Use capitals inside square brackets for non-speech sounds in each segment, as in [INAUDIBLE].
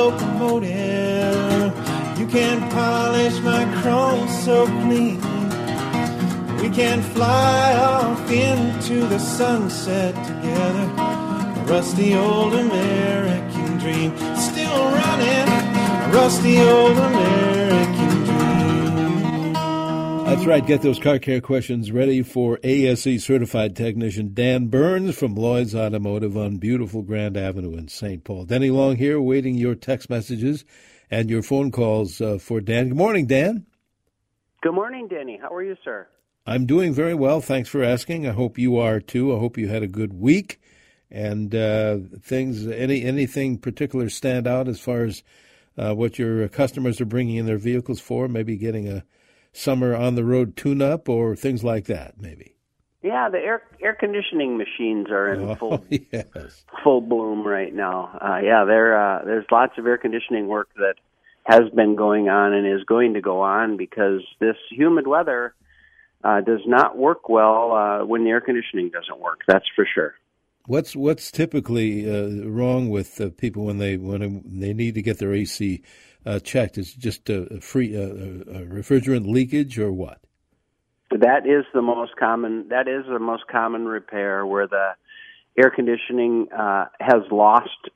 locomotive. You can polish my chrome so clean. We can fly off into the sunset together. A rusty old American dream. Still running. A rusty old American. That's right. Get those car care questions ready for ASE certified technician Dan Burns from Lloyd's Automotive on beautiful Grand Avenue in St. Paul. Denny Long here, waiting your text messages and your phone calls uh, for Dan. Good morning, Dan. Good morning, Denny. How are you, sir? I'm doing very well. Thanks for asking. I hope you are too. I hope you had a good week and uh, things. Any anything particular stand out as far as uh, what your customers are bringing in their vehicles for? Maybe getting a summer on the road tune up or things like that. Maybe. Yeah, the air air conditioning machines are in Oh, full [LAUGHS] yes. full bloom right now. Uh, yeah, there uh, there's lots of air conditioning work that has been going on and is going to go on because this humid weather uh, does not work well uh, when the air conditioning doesn't work. That's for sure. What's what's typically uh, wrong with uh, people when they when they need to get their AC checked? Is just a, free uh, a refrigerant leakage or what? That is the most common. That is the most common repair where the air conditioning uh, has lost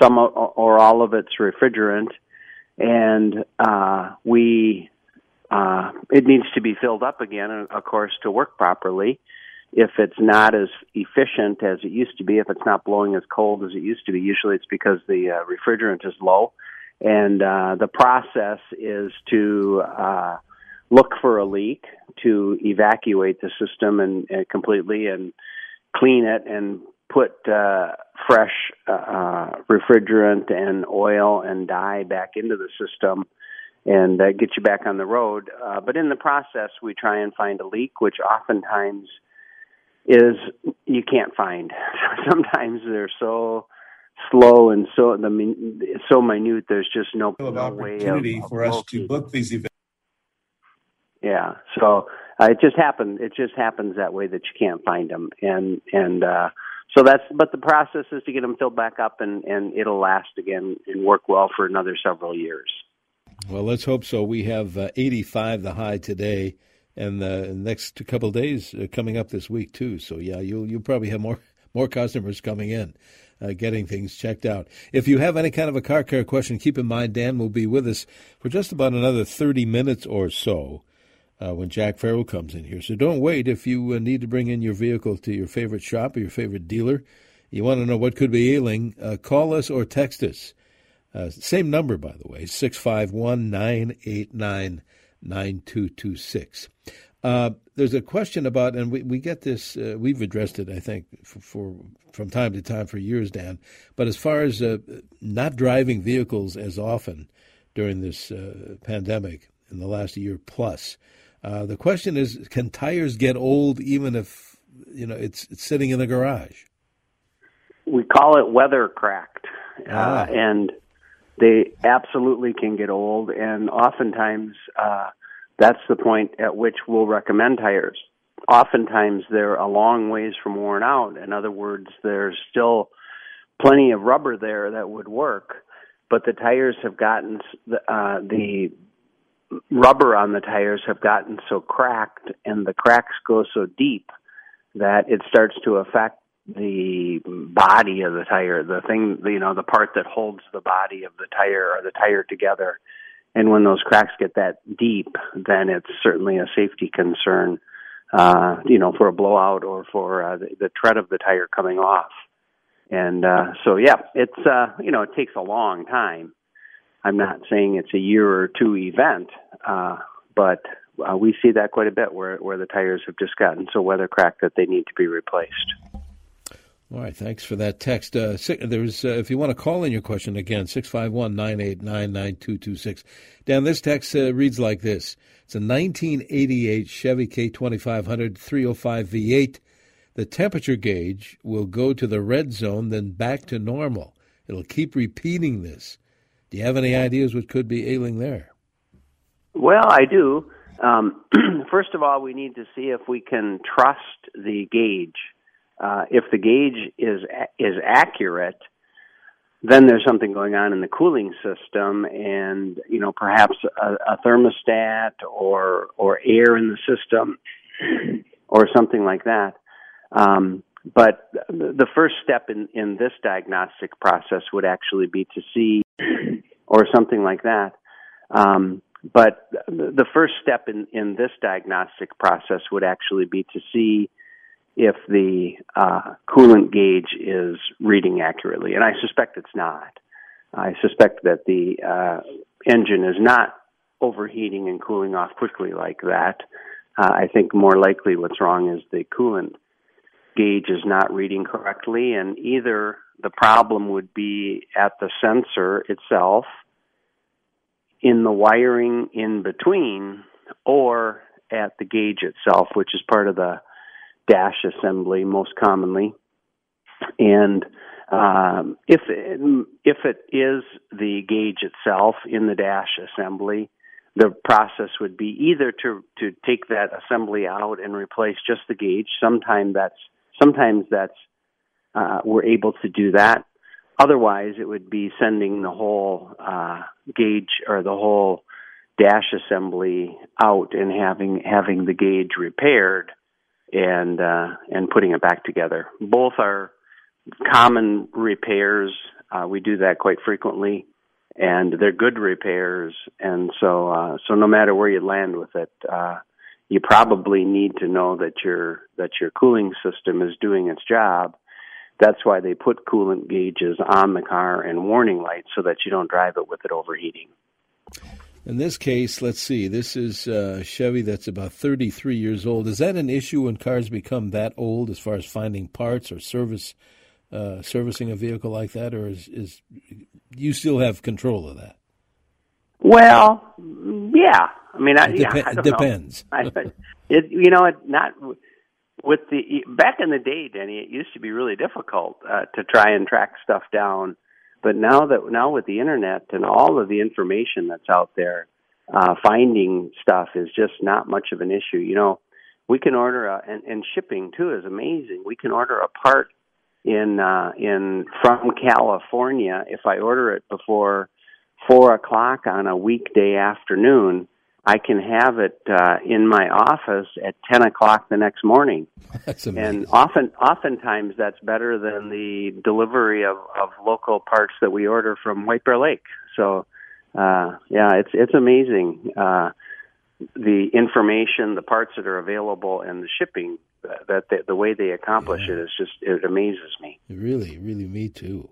some or all of its refrigerant, and uh, we uh, it needs to be filled up again, uh, of course, to work properly. If it's not as efficient as it used to be, if it's not blowing as cold as it used to be, usually it's because the uh, refrigerant is low. And uh, the process is to uh, look for a leak, to evacuate the system and, and completely and clean it and put uh, fresh uh, refrigerant and oil and dye back into the system and uh, get you back on the road. Uh, but in the process, we try and find a leak, which oftentimes is you can't find. [LAUGHS] Sometimes they're so slow and so the min- so minute. There's just no, of no way of, opportunity of for us to book these events. Yeah. So uh, it just happened. It just happens that way that you can't find them, and and uh, so that's. But the process is to get them filled back up, and and it'll last again and work well for another several years. Well, let's hope so. We have uh, 85 the high today, and the next couple of days uh, coming up this week too. So yeah, you'll you'll probably have more more customers coming in, uh, getting things checked out. If you have any kind of a car care question, keep in mind Dan will be with us for just about another 30 minutes or so. Uh, when Jack Farrell comes in here. So don't wait if you uh, need to bring in your vehicle to your favorite shop or your favorite dealer. You want to know what could be ailing, uh, call us or text us. Uh, same number, by the way, 651 989 9226. Uh, there's a question about, and we, we get this, uh, we've addressed it, I think, for, for from time to time for years, Dan. But as far as uh, not driving vehicles as often during this uh, pandemic in the last year plus, uh, the question is, can tires get old even if you know it's, it's sitting in the garage? We call it weather cracked, Ah. uh, and they absolutely can get old, and oftentimes uh, that's the point at which we'll recommend tires. Oftentimes they're a long ways from worn out. In other words, there's still plenty of rubber there that would work, but the tires have gotten uh, the rubber on the tires have gotten so cracked and the cracks go so deep that it starts to affect the body of the tire, the thing, you know, the part that holds the body of the tire or the tire together. And when those cracks get that deep, then it's certainly a safety concern, uh, you know, for a blowout or for uh, the, the tread of the tire coming off. And uh, so, yeah, it's uh, you know, it takes a long time. I'm not saying it's a year or two event, uh, but uh, we see that quite a bit where where the tires have just gotten so weather cracked that they need to be replaced. All right, thanks for that text. Uh, there's, uh, if you want to call in your question again, 651 989 9226. Dan, this text uh, reads like this It's a 1988 Chevy K2500 305 V8. The temperature gauge will go to the red zone, then back to normal. It'll keep repeating this. Do you have any ideas what could be ailing there? Well, I do. Um, [CLEARS THROAT] first of all, we need to see if we can trust the gauge uh, if the gauge is is accurate, then there's something going on in the cooling system, and you know perhaps a, a thermostat or or air in the system, [CLEARS THROAT] or something like that. Um, but the first step in, in this diagnostic process would actually be to see, [CLEARS THROAT] or something like that. Um, but the first step in, in this diagnostic process would actually be to see if the uh, coolant gauge is reading accurately, and I suspect it's not. I suspect that the uh, engine is not overheating and cooling off quickly like that. Uh, I think more likely what's wrong is the coolant gauge is not reading correctly, and either the problem would be at the sensor itself, in the wiring in between, or at the gauge itself, which is part of the dash assembly most commonly. And um, if it, if it is the gauge itself in the dash assembly, the process would be either to to take that assembly out and replace just the gauge. Sometimes that's sometimes that's uh, we're able to do that. Otherwise, it would be sending the whole uh, gauge or the whole dash assembly out and having having the gauge repaired and uh, and putting it back together. Both are common repairs. Uh, we do that quite frequently, and they're good repairs. And so, uh, so no matter where you land with it, uh, you probably need to know that your that your cooling system is doing its job. That's why they put coolant gauges on the car and warning lights so that you don't drive it with it overheating. In this case, let's see, this is a Chevy that's about 33 years old. Is that an issue when cars become that old as far as finding parts or service, uh, servicing a vehicle like that, or is, is you still have control of that? Well, yeah. I mean, I, it, yeah, I it depends. I, it, you know, it not with the back in the day, Denny. It used to be really difficult uh, to try and track stuff down but now that now with the internet and all of the information that's out there, uh, finding stuff is just not much of an issue. You know, we can order a, and, and shipping too is amazing. We can order a part in uh, in from California if I order it before four o'clock on a weekday afternoon I can have it uh, in my office at ten o'clock the next morning. [LAUGHS] That's amazing. And often, oftentimes, that's better than the delivery of, of local parts that we order from White Bear Lake. So, uh, yeah, it's it's amazing uh, the information, the parts that are available, and the shipping. That the, the way they accomplish yeah. it is just it amazes me. Really, really, me too.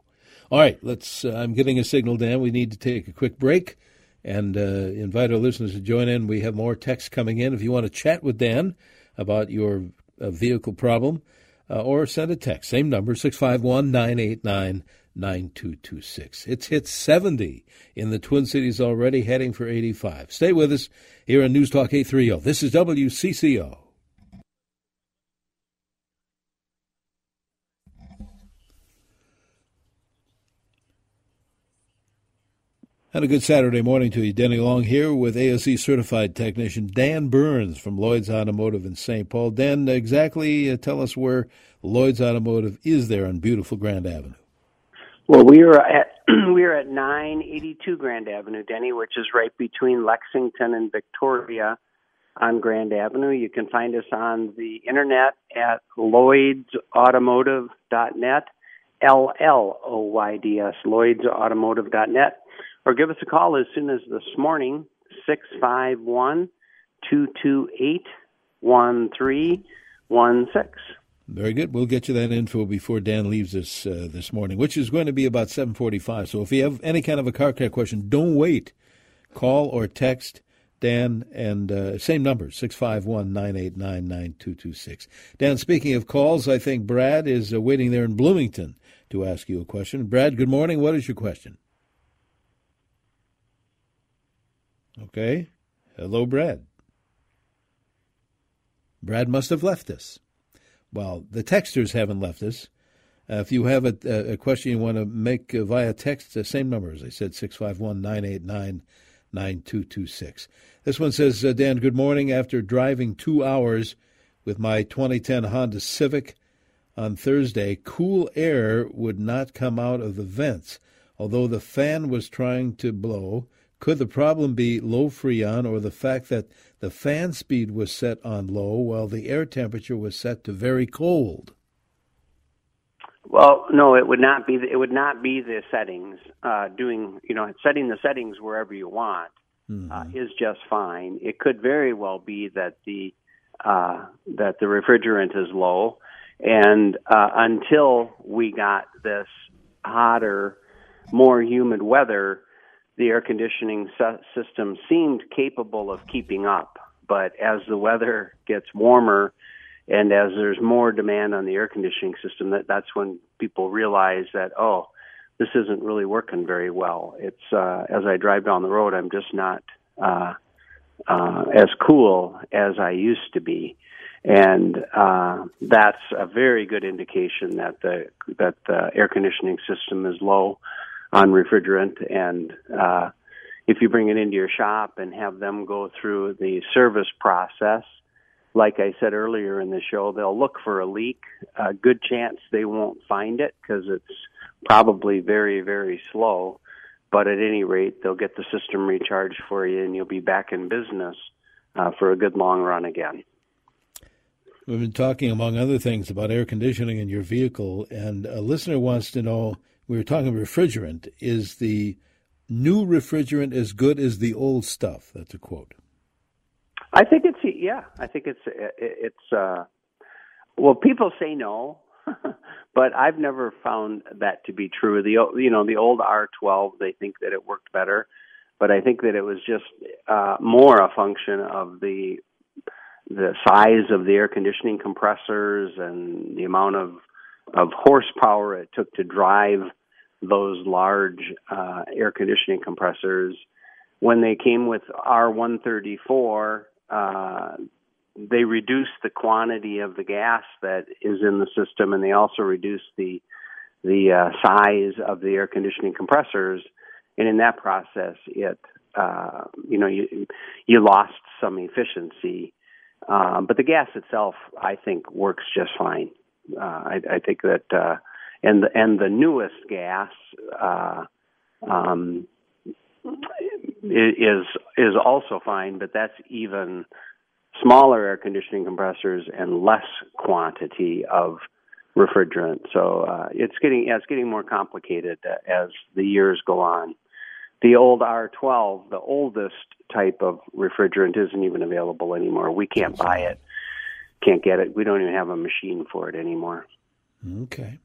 All right, let's. Uh, I'm getting a signal, Dan. We need to take a quick break and uh, invite our listeners to join in. We have more texts coming in. If you want to chat with Dan about your uh, vehicle problem, uh, or send a text, same number, 651 989 9226. It's hit 70 in the Twin Cities already, heading for 85. Stay with us here on News Talk 830. This is WCCO. And a good Saturday morning to you. Denny Long here with ASE certified technician Dan Burns from Lloyd's Automotive in St. Paul. Dan, exactly uh, tell us where Lloyd's Automotive is there on beautiful Grand Avenue. Well, we are at [CLEARS THROAT] we are at 982 Grand Avenue, Denny, which is right between Lexington and Victoria on Grand Avenue. You can find us on the internet at lloydsautomotive.net, L L O Y D S, lloydsautomotive.net, or give us a call as soon as this morning, 651 228 1316. Very good. We'll get you that info before Dan leaves us uh, this morning, which is going to be about 7:45. So if you have any kind of a car care question, don't wait. Call or text Dan and uh, same number 651-989-9226. Dan, speaking of calls, I think Brad is uh, waiting there in Bloomington to ask you a question. Brad, good morning. What is your question? Okay. Hello, Brad. Brad must have left us. Well, the texters haven't left us. Uh, if you have a, a, question you want to make uh, via text, the same number as I said, 651 989 9226. This one says, uh, Dan, good morning. After driving two hours with my 2010 Honda Civic on Thursday, cool air would not come out of the vents, although the fan was trying to blow. Could the problem be low freon or the fact that the fan speed was set on low while the air temperature was set to very cold? Well, no, it would not be. it would not be the settings. Uh, doing, you know, setting the settings wherever you want mm-hmm. uh, is just fine. It could very well be that the uh, that the refrigerant is low, and uh, until we got this hotter, more humid weather, the air conditioning system seemed capable of keeping up. But as the weather gets warmer and as there's more demand on the air conditioning system, that that's when people realize that oh, this isn't really working very well. It's uh, as I drive down the road, I'm just not uh, uh, as cool as I used to be, and uh, that's a very good indication that the that the air conditioning system is low on refrigerant and uh, if you bring it into your shop and have them go through the service process like I said earlier in the show, they'll look for a leak. A good chance they won't find it because it's probably very, very slow. But at any rate, they'll get the system recharged for you and you'll be back in business uh, for a good long run again. We've been talking, among other things, about air conditioning in your vehicle, and a listener wants to know we were talking refrigerant. Is the new refrigerant as good as the old stuff? That's a quote. I think it's yeah. I think it's it's uh, well, people say no, [LAUGHS] but I've never found that to be true. The you know the old R12, they think that it worked better, but I think that it was just uh, more a function of the the size of the air conditioning compressors and the amount of of horsepower it took to drive those large uh, air conditioning compressors. When they came with R134, uh, they reduce the quantity of the gas that is in the system, and they also reduce the the uh, size of the air conditioning compressors. And in that process, it uh, you know you you lost some efficiency, um, but the gas itself, I think, works just fine. Uh, I, I think that uh, and the, and the newest gas uh, um, is is also fine, but that's even smaller air conditioning compressors and less quantity of refrigerant. So uh, it's getting yeah, it's getting more complicated as the years go on. The old R12, the oldest type of refrigerant, isn't even available anymore. We can't buy it, can't get it. We don't even have a machine for it anymore. Okay.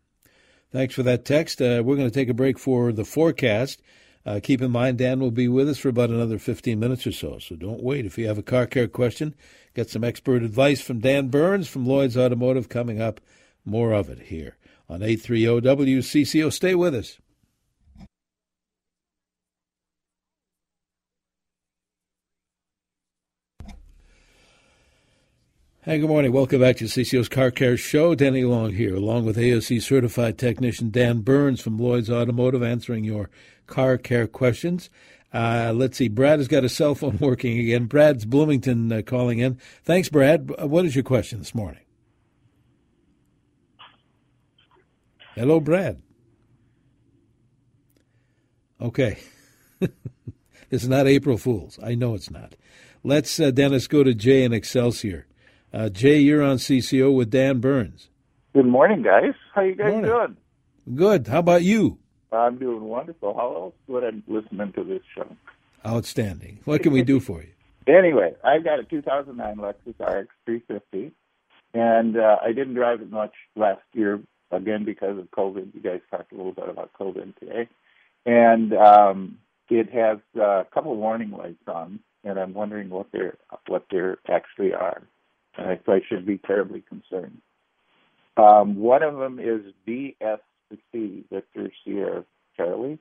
Thanks for that text. Uh, we're going to take a break for the forecast. Uh, keep in mind, Dan will be with us for about another 15 minutes or so, so don't wait. If you have a car care question, get some expert advice from Dan Burns from Lloyd's Automotive coming up. More of it here on 830 WCCO. Stay with us. Hey, good morning. Welcome back to CCO's Car Care Show. Danny Long here, along with ASE certified technician Dan Burns from Lloyd's Automotive, answering your car care questions. Uh, let's see. Brad has got a cell phone [LAUGHS] working again. Brad's Bloomington uh, calling in. Thanks, Brad. Uh, what is your question this morning? Hello, Brad. Okay. [LAUGHS] it's not April Fool's. I know it's not. Let's, uh, Dennis, go to Jay in Excelsior. Uh, Jay, you're on CCO with Dan Burns. Good morning, guys. How you guys Morning. doing? Good. How about you? I'm doing wonderful. How else would I listening to this show? Outstanding. What can we do for you? [LAUGHS] Anyway, I've got a 2009 Lexus RX 350, and uh, I didn't drive it much last year, again because of COVID. You guys talked a little bit about COVID today, and um, it has uh, a couple warning lights on, and I'm wondering what they're what they're actually are, and if I should be terribly concerned. Um, one of them is VSC, Victor Sierra Charlie,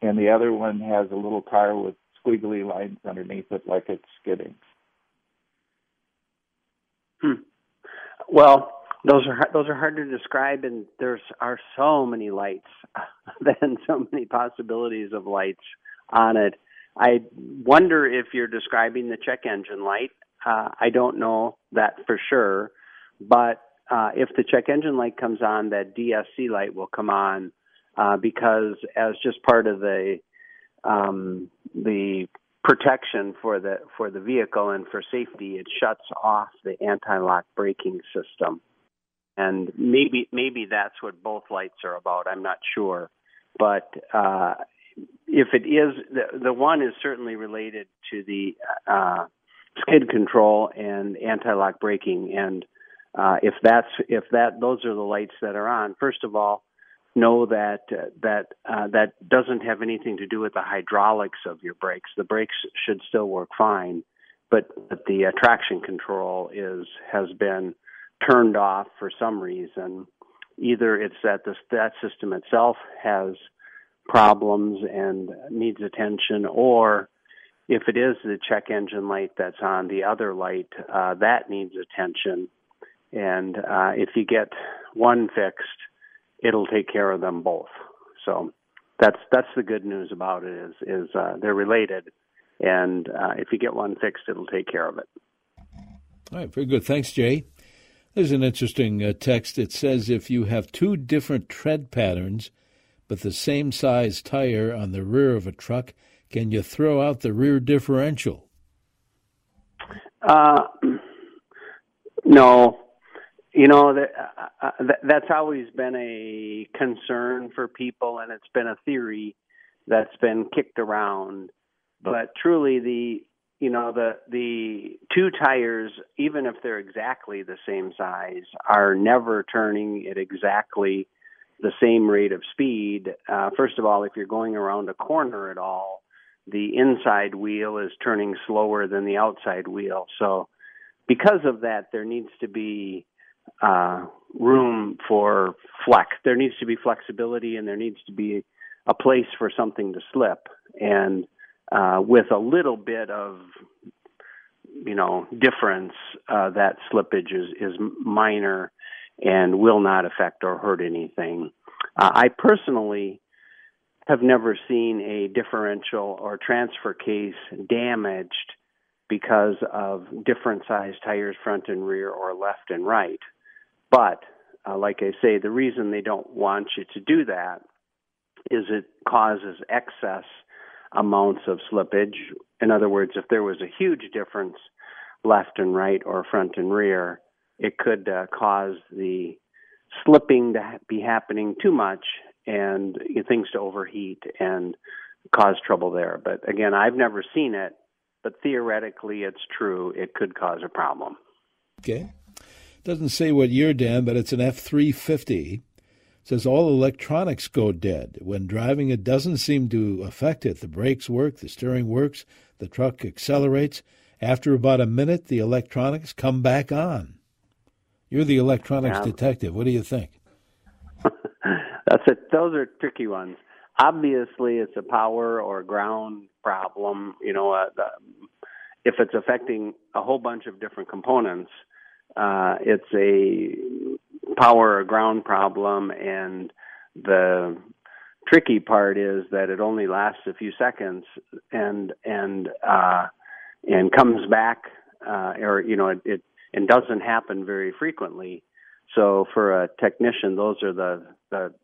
and the other one has a little tire with squiggly lines underneath it, like it's skidding. Hmm. Well, those are those are hard to describe, and there's are so many lights, [LAUGHS] then so many possibilities of lights on it. I wonder if you're describing the check engine light. Uh, I don't know that for sure, but uh, if the check engine light comes on, that VSC light will come on uh, because as just part of the um, the protection for the for the vehicle and for safety, it shuts off the anti-lock braking system. And maybe maybe that's what both lights are about. I'm not sure, but uh, if it is, the, the one is certainly related to the uh, skid control and anti-lock braking. And uh, if that's if that those are the lights that are on, first of all, know that uh, that uh, that doesn't have anything to do with the hydraulics of your brakes. The brakes should still work fine, but, but the uh, traction control is has been turned off for some reason. Either it's that the that system itself has problems and needs attention, or if it is the check engine light that's on, the other light uh, that needs attention. And uh, if you get one fixed, it'll take care of them both. So that's that's the good news about it is is uh, they're related, and uh, if you get one fixed, it'll take care of it. All right, very good. Thanks, Jay. There's an interesting uh, text. It says if you have two different tread patterns, but the same size tire on the rear of a truck, can you throw out the rear differential? Uh, no, you know that, uh, that that's always been a concern for people, and it's been a theory that's been kicked around. But truly, the you know the the two tires, even if they're exactly the same size, are never turning at exactly the same rate of speed. Uh, first of all, if you're going around a corner at all, the inside wheel is turning slower than the outside wheel. So, because of that, there needs to be uh, room for flex. There needs to be flexibility, and there needs to be a place for something to slip. And uh, with a little bit of you know difference, uh, that slippage is is minor and will not affect or hurt anything. Uh, I personally have never seen a differential or transfer case damaged because of different size tires front and rear or left and right. But uh, like I say, the reason they don't want you to do that is it causes excess amounts of slippage. In other words, if there was a huge difference left and right or front and rear, it could uh, cause the slipping to be happening too much and things to overheat and cause trouble there. But again, I've never seen it, but theoretically it's true. It could cause a problem. Okay. Doesn't say what year, Dan, but it's an F 350. Says all electronics go dead. When driving, it doesn't seem to affect it. The brakes work, the steering works, the truck accelerates. After about a minute, the electronics come back on. You're the electronics Yeah. detective. What do you think? That's. Those are tricky ones. Obviously, it's a power or ground problem. You know, uh, the, if it's affecting a whole bunch of different components, uh, it's a power or ground problem. And the tricky part is that it only lasts a few seconds and and uh, and comes back, uh, or you know, it, it and doesn't happen very frequently. So for a technician, those are the the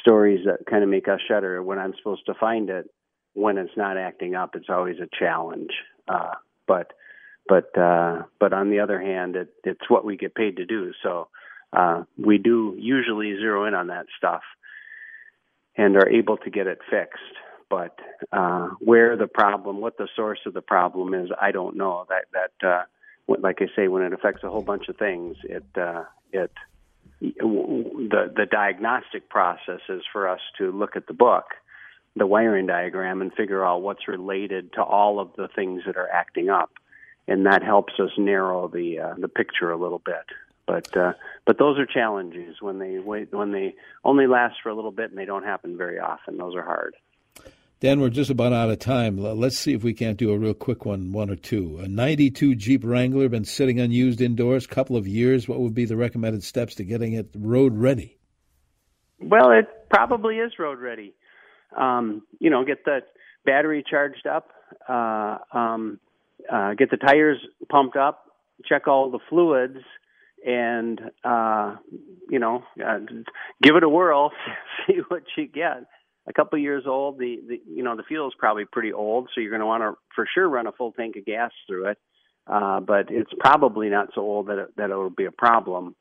stories that kind of make us shudder when I'm supposed to find it when it's not acting up. It's always a challenge. Uh, but but uh, but on the other hand, it, it's what we get paid to do. So uh, we do usually zero in on that stuff and are able to get it fixed. But uh, where the problem, what the source of the problem is, I don't know. That that uh, like I say, when it affects a whole bunch of things, it uh, it the the diagnostic process is for us to look at the book, the wiring diagram, and figure out what's related to all of the things that are acting up, and that helps us narrow the uh, the picture a little bit. But uh, but those are challenges when they when they only last for a little bit and they don't happen very often. Those are hard. Dan, we're just about out of time. Let's see if we can't do a real quick one, one or two. A 92 Jeep Wrangler, been sitting unused indoors, couple of years. What would be the recommended steps to getting it road ready? Well, it probably is road ready. Um, you know, get the battery charged up, uh, um, uh, get the tires pumped up, check all the fluids, and uh, you know, uh, give it a whirl, [LAUGHS] see what you get a couple years old, the, the you know the fuel is probably pretty old, so you're going to want to for sure run a full tank of gas through it. Uh, but it's probably not so old that it, that it will be a problem.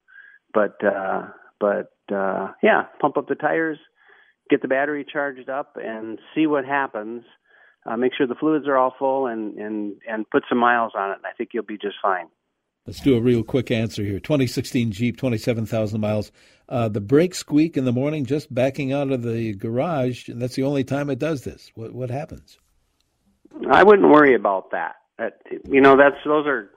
But uh, but uh, yeah, pump up the tires, get the battery charged up, and see what happens. Uh, make sure the fluids are all full, and and and put some miles on it. And I think you'll be just fine. Let's do a real quick answer here. 2016 Jeep, 27,000 miles. Uh, the brake squeak in the morning, just backing out of the garage, and that's the only time it does this. What what happens? I wouldn't worry about that. that you know, that's those are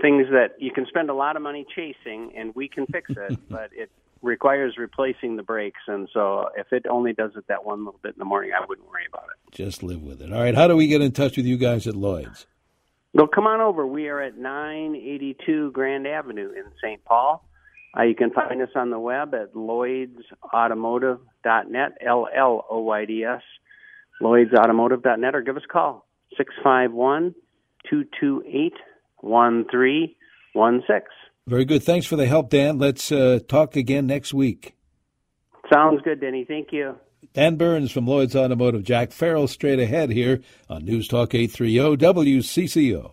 things that you can spend a lot of money chasing, and we can fix it, [LAUGHS] but it requires replacing the brakes. And so, if it only does it that one little bit in the morning, I wouldn't worry about it. Just live with it. All right. How do we get in touch with you guys at Lloyd's? Well, come on over. We are at 982 Grand Avenue in St. Paul. Uh, you can find us on the web at lloydsautomotive.net, L-L-O-Y-D-S, lloydsautomotive.net, or give us a call, 651 228 1316. Very good. Thanks for the help, Dan. Let's uh, talk again next week. Sounds good, Denny. Thank you. Dan Burns from Lloyd's Automotive. Jack Farrell straight ahead here on News Talk 830 WCCO.